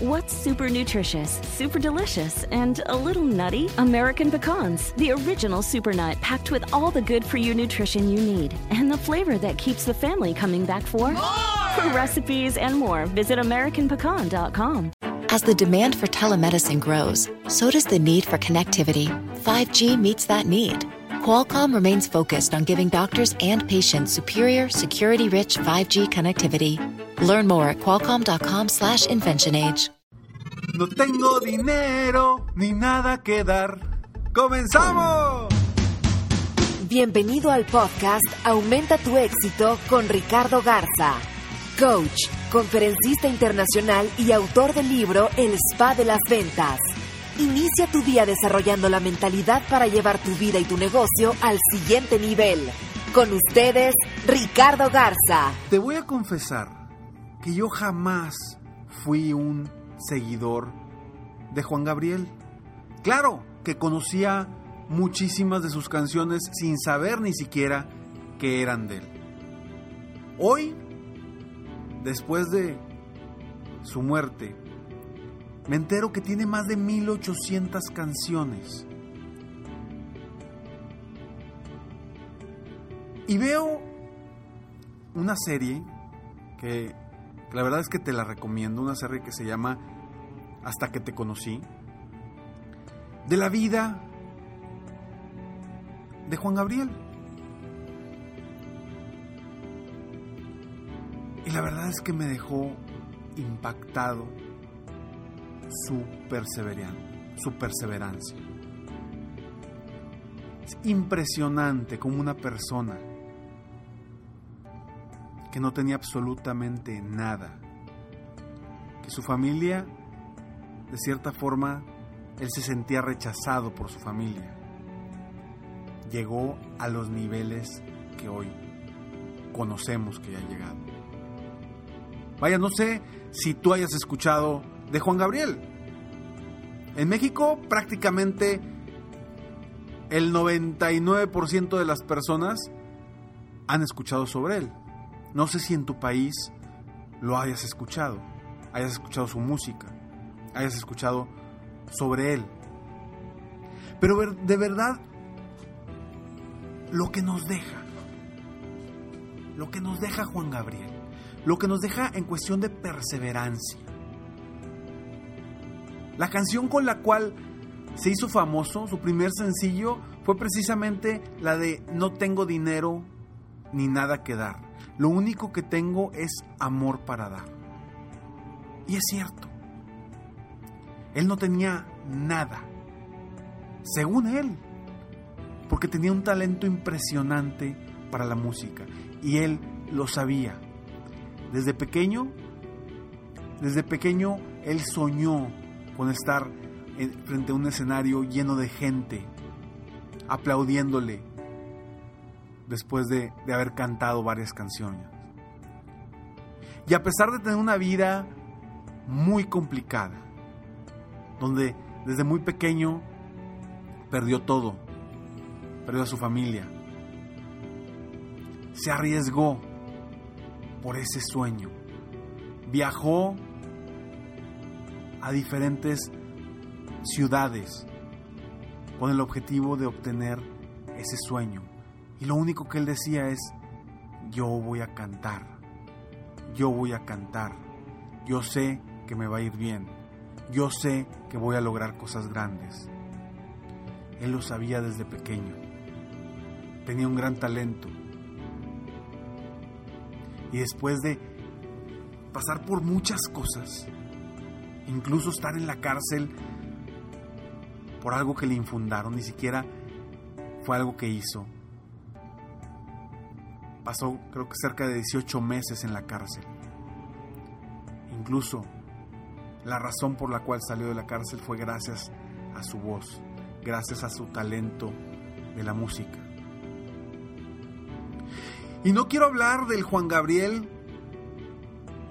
What's super nutritious, super delicious, and a little nutty? American pecans, the original super nut packed with all the good for you nutrition you need and the flavor that keeps the family coming back for more. For recipes and more, visit AmericanPecan.com. As the demand for telemedicine grows, so does the need for connectivity. 5G meets that need. Qualcomm remains focused on giving doctors and patients superior, security-rich 5G connectivity. Learn more at qualcomm.com/slash inventionage. No tengo dinero ni nada que dar. ¡Comenzamos! Bienvenido al podcast Aumenta tu éxito con Ricardo Garza, coach, conferencista internacional y autor del libro El Spa de las Ventas. Inicia tu día desarrollando la mentalidad para llevar tu vida y tu negocio al siguiente nivel. Con ustedes, Ricardo Garza. Te voy a confesar que yo jamás fui un seguidor de Juan Gabriel. Claro que conocía muchísimas de sus canciones sin saber ni siquiera que eran de él. Hoy, después de su muerte, me entero que tiene más de 1800 canciones. Y veo una serie que la verdad es que te la recomiendo, una serie que se llama Hasta que te conocí, de la vida de Juan Gabriel. Y la verdad es que me dejó impactado su perseverancia. Su perseverancia. Es impresionante como una persona que no tenía absolutamente nada, que su familia, de cierta forma, él se sentía rechazado por su familia, llegó a los niveles que hoy conocemos que ha llegado. Vaya, no sé si tú hayas escuchado de Juan Gabriel. En México prácticamente el 99% de las personas han escuchado sobre él. No sé si en tu país lo hayas escuchado, hayas escuchado su música, hayas escuchado sobre él. Pero de verdad, lo que nos deja, lo que nos deja Juan Gabriel, lo que nos deja en cuestión de perseverancia, la canción con la cual se hizo famoso, su primer sencillo, fue precisamente la de No tengo dinero ni nada que dar. Lo único que tengo es amor para dar. Y es cierto. Él no tenía nada. Según él. Porque tenía un talento impresionante para la música. Y él lo sabía. Desde pequeño, desde pequeño, él soñó con estar frente a un escenario lleno de gente, aplaudiéndole después de, de, haber cantado varias canciones. Y a pesar de tener una vida muy complicada, donde desde muy pequeño perdió todo, perdió a su familia, se arriesgó por ese sueño, viajó a diferentes ciudades con el objetivo de obtener ese sueño. Y lo único que él decía es, yo voy a cantar, yo voy a cantar, yo sé que me va a ir bien, yo sé que voy a lograr cosas grandes. Él lo sabía desde pequeño, tenía un gran talento. Y después de pasar por muchas cosas, incluso estar en la cárcel por algo que le infundaron, ni siquiera fue algo que hizo. Pasó creo que cerca de 18 meses en la cárcel. Incluso la razón por la cual salió de la cárcel fue gracias a su voz, gracias a su talento de la música. Y no quiero hablar del Juan Gabriel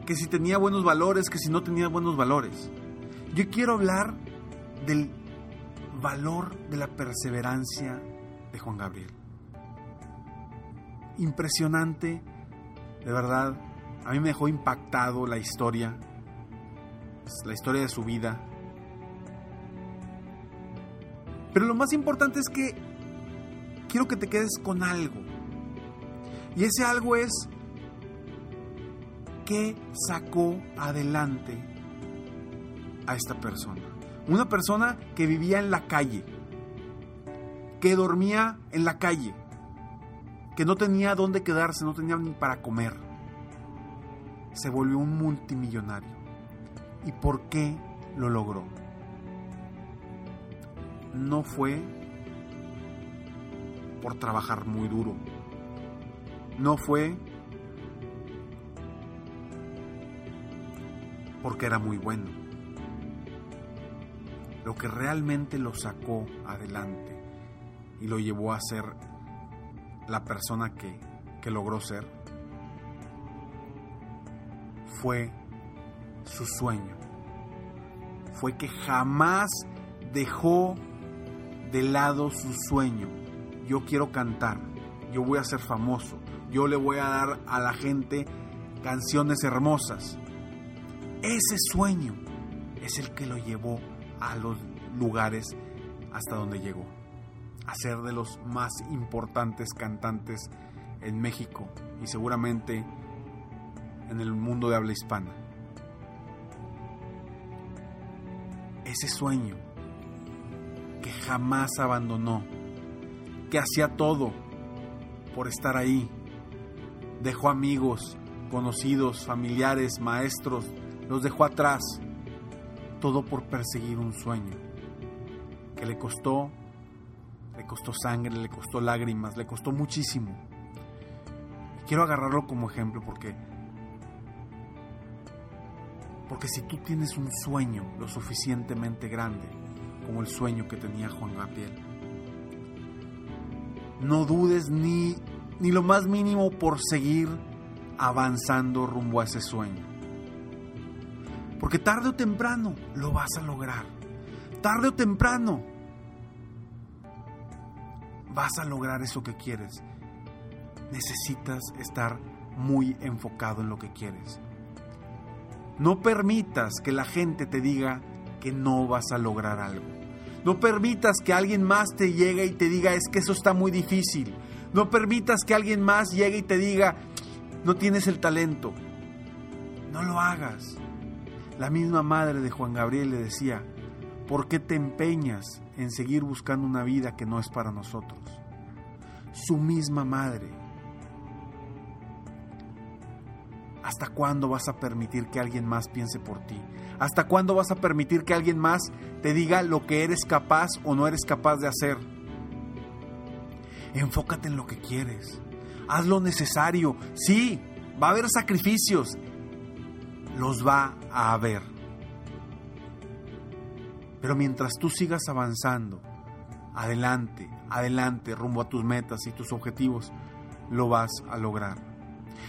que si tenía buenos valores, que si no tenía buenos valores. Yo quiero hablar del valor de la perseverancia de Juan Gabriel. Impresionante, de verdad, a mí me dejó impactado la historia. la historia de su vida. Pero lo más importante es que quiero que te quedes con algo. Y ese algo es que sacó adelante a esta persona. Una persona que vivía en la calle, que dormía en la calle, que no tenía dónde quedarse, no tenía ni para comer. Se volvió un multimillonario. ¿Y por qué lo logró? No fue por trabajar muy duro. No fue porque era muy bueno. Lo que realmente lo sacó adelante y lo llevó a ser la persona que, que logró ser fue su sueño. Fue que jamás dejó de lado su sueño. Yo quiero cantar, yo voy a ser famoso, yo le voy a dar a la gente canciones hermosas. Ese sueño es el que lo llevó a los lugares hasta donde llegó a ser de los más importantes cantantes en México y seguramente en el mundo de habla hispana. Ese sueño que jamás abandonó, que hacía todo por estar ahí, dejó amigos, conocidos, familiares, maestros, los dejó atrás, todo por perseguir un sueño que le costó le costó sangre, le costó lágrimas, le costó muchísimo. quiero agarrarlo como ejemplo porque porque si tú tienes un sueño lo suficientemente grande como el sueño que tenía Juan Gabriel, no dudes ni ni lo más mínimo por seguir avanzando rumbo a ese sueño. Porque tarde o temprano lo vas a lograr. Tarde o temprano vas a lograr eso que quieres. Necesitas estar muy enfocado en lo que quieres. No permitas que la gente te diga que no vas a lograr algo. No permitas que alguien más te llegue y te diga es que eso está muy difícil. No permitas que alguien más llegue y te diga no tienes el talento. No lo hagas. La misma madre de Juan Gabriel le decía, ¿por qué te empeñas en seguir buscando una vida que no es para nosotros. Su misma madre. ¿Hasta cuándo vas a permitir que alguien más piense por ti? ¿Hasta cuándo vas a permitir que alguien más te diga lo que eres capaz o no eres capaz de hacer? Enfócate en lo que quieres. Haz lo necesario. Sí, va a haber sacrificios. Los va a haber pero mientras tú sigas avanzando, adelante, adelante, rumbo a tus metas y tus objetivos, lo vas a lograr.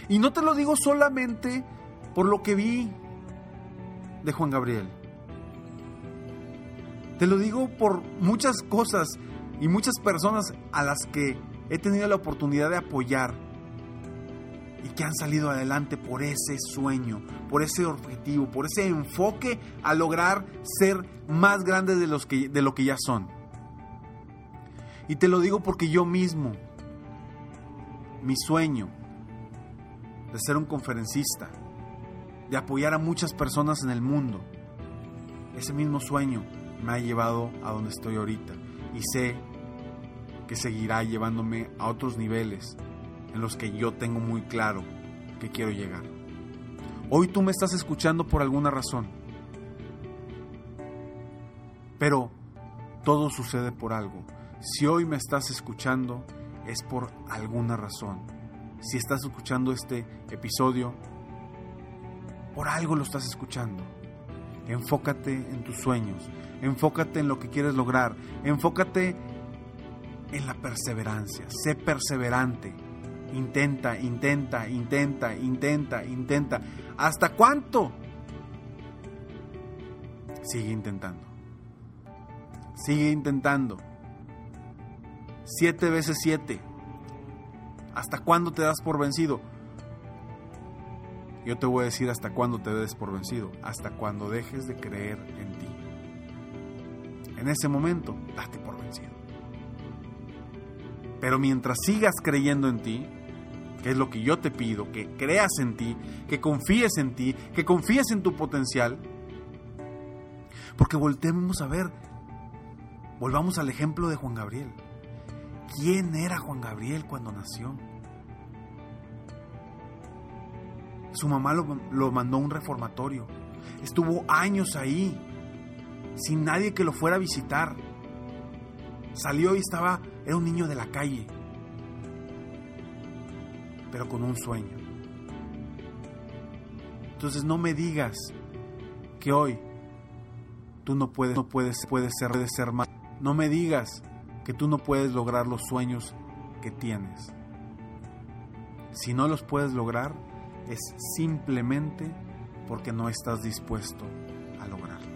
Y no te lo digo solamente por lo que vi de Juan Gabriel. Te lo digo por muchas cosas y muchas personas a las que he tenido la oportunidad de apoyar y que han salido adelante por ese sueño, por ese objetivo, por ese enfoque a lograr ser más grandes de, los que, de lo que ya son. Y te lo digo porque yo mismo, mi sueño de ser un conferencista, de apoyar a muchas personas en el mundo, ese mismo sueño me ha llevado a donde estoy ahorita y sé que seguirá llevándome a otros niveles en los que yo tengo muy claro que quiero llegar. Hoy tú me estás escuchando por alguna razón, pero todo sucede por algo. Si hoy me estás escuchando es por alguna razón. Si estás escuchando este episodio, por algo lo estás escuchando. Enfócate en tus sueños, enfócate en lo que quieres lograr, enfócate en la perseverancia, sé perseverante Intenta, intenta, intenta, intenta, intenta. ¿Hasta cuánto? Sigue intentando. Sigue intentando. Siete veces siete. ¿Hasta cuándo te das por vencido? Yo te voy a decir hasta cuándo te des por vencido, hasta cuando dejes de creer en ti. En ese momento, date por vencido. Pero mientras sigas creyendo en ti, que es lo que yo te pido, que creas en ti, que confíes en ti, que confíes en tu potencial, porque voltemos a ver, volvamos al ejemplo de Juan Gabriel. ¿Quién era Juan Gabriel cuando nació? Su mamá lo, lo, mandó a un reformatorio. Estuvo años ahí, sin nadie que lo fuera a visitar. Salió y estaba, era un niño de la calle, pero con un sueño. Entonces no me digas que hoy tú no puedes, no puedes, puedes ser, puedes ser más. No me digas que tú no puedes lograr los sueños que tienes. Si no los puedes lograr, es simplemente porque no estás dispuesto a lograrlo.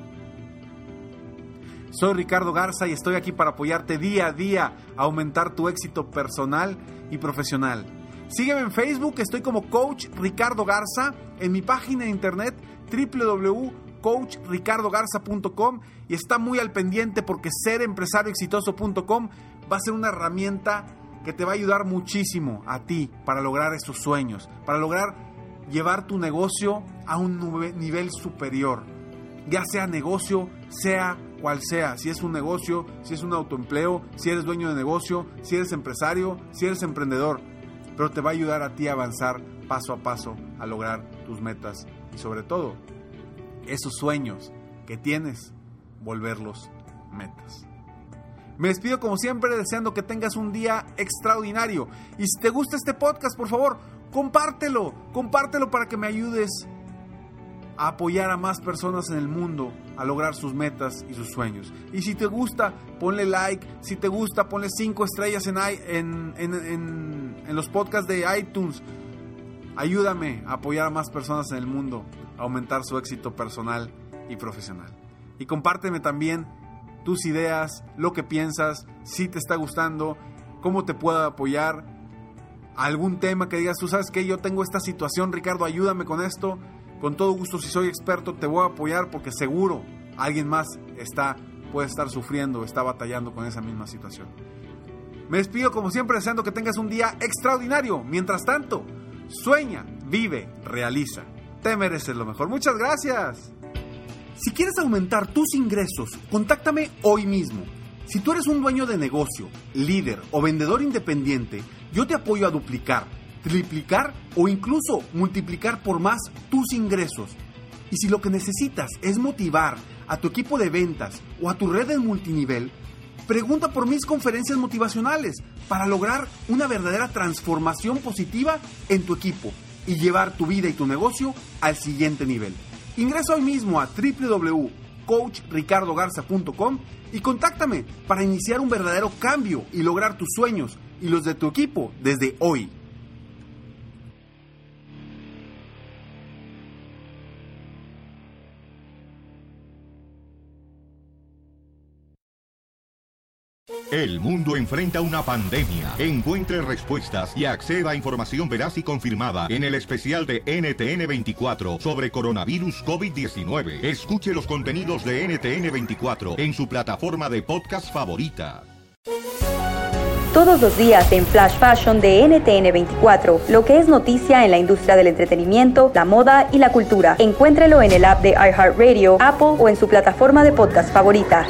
Soy Ricardo Garza y estoy aquí para apoyarte día a día a aumentar tu éxito personal y profesional. Sígueme en Facebook, estoy como Coach Ricardo Garza, en mi página de internet www.coachricardogarza.com y está muy al pendiente porque serempresarioexitoso.com va a ser una herramienta que te va a ayudar muchísimo a ti para lograr esos sueños, para lograr llevar tu negocio a un nivel superior. Ya sea negocio, sea cual sea, si es un negocio, si es un autoempleo, si eres dueño de negocio, si eres empresario, si eres emprendedor, pero te va a ayudar a ti a avanzar paso a paso a lograr tus metas y sobre todo esos sueños que tienes, volverlos metas. Me despido como siempre deseando que tengas un día extraordinario y si te gusta este podcast, por favor, compártelo, compártelo para que me ayudes a apoyar a más personas en el mundo a lograr sus metas y sus sueños. Y si te gusta, ponle like. Si te gusta, ponle 5 estrellas en, en, en, en, los podcasts de iTunes. Ayúdame a apoyar a más personas en el mundo a aumentar su éxito personal y profesional. Y compárteme también tus ideas, lo que piensas, si te está gustando, cómo te puedo apoyar algún tema que digas, tú sabes que yo tengo esta situación, Ricardo, ayúdame con esto. Con todo gusto, si soy experto, te voy a apoyar porque seguro alguien más está, puede estar sufriendo, está batallando con esa misma situación. Me despido como siempre deseando que tengas un día extraordinario. Mientras tanto, sueña, vive, realiza. Te mereces lo mejor. Muchas gracias. Si quieres aumentar tus ingresos, contáctame hoy mismo. Si tú eres un dueño de negocio, líder o vendedor independiente, yo te apoyo a duplicar, triplicar o incluso multiplicar por más tus ingresos. Y si lo que necesitas es motivar a tu equipo de ventas o a tu red de multinivel, pregunta por mis conferencias motivacionales para lograr una verdadera transformación positiva en tu equipo y llevar tu vida y tu negocio al siguiente nivel. Ingresa hoy mismo a www.coachricardogarza.com y contáctame para iniciar un verdadero cambio y lograr tus sueños y los de tu equipo desde hoy. El mundo enfrenta una pandemia. Encuentre respuestas y acceda a información veraz y confirmada en el especial de NTN24 sobre coronavirus COVID-19. Escuche los contenidos de NTN24 en su plataforma de podcast favorita. Todos los días en Flash Fashion de NTN24, lo que es noticia en la industria del entretenimiento, la moda y la cultura. Encuéntrelo en el app de iHeartRadio, Apple o en su plataforma de podcast favorita.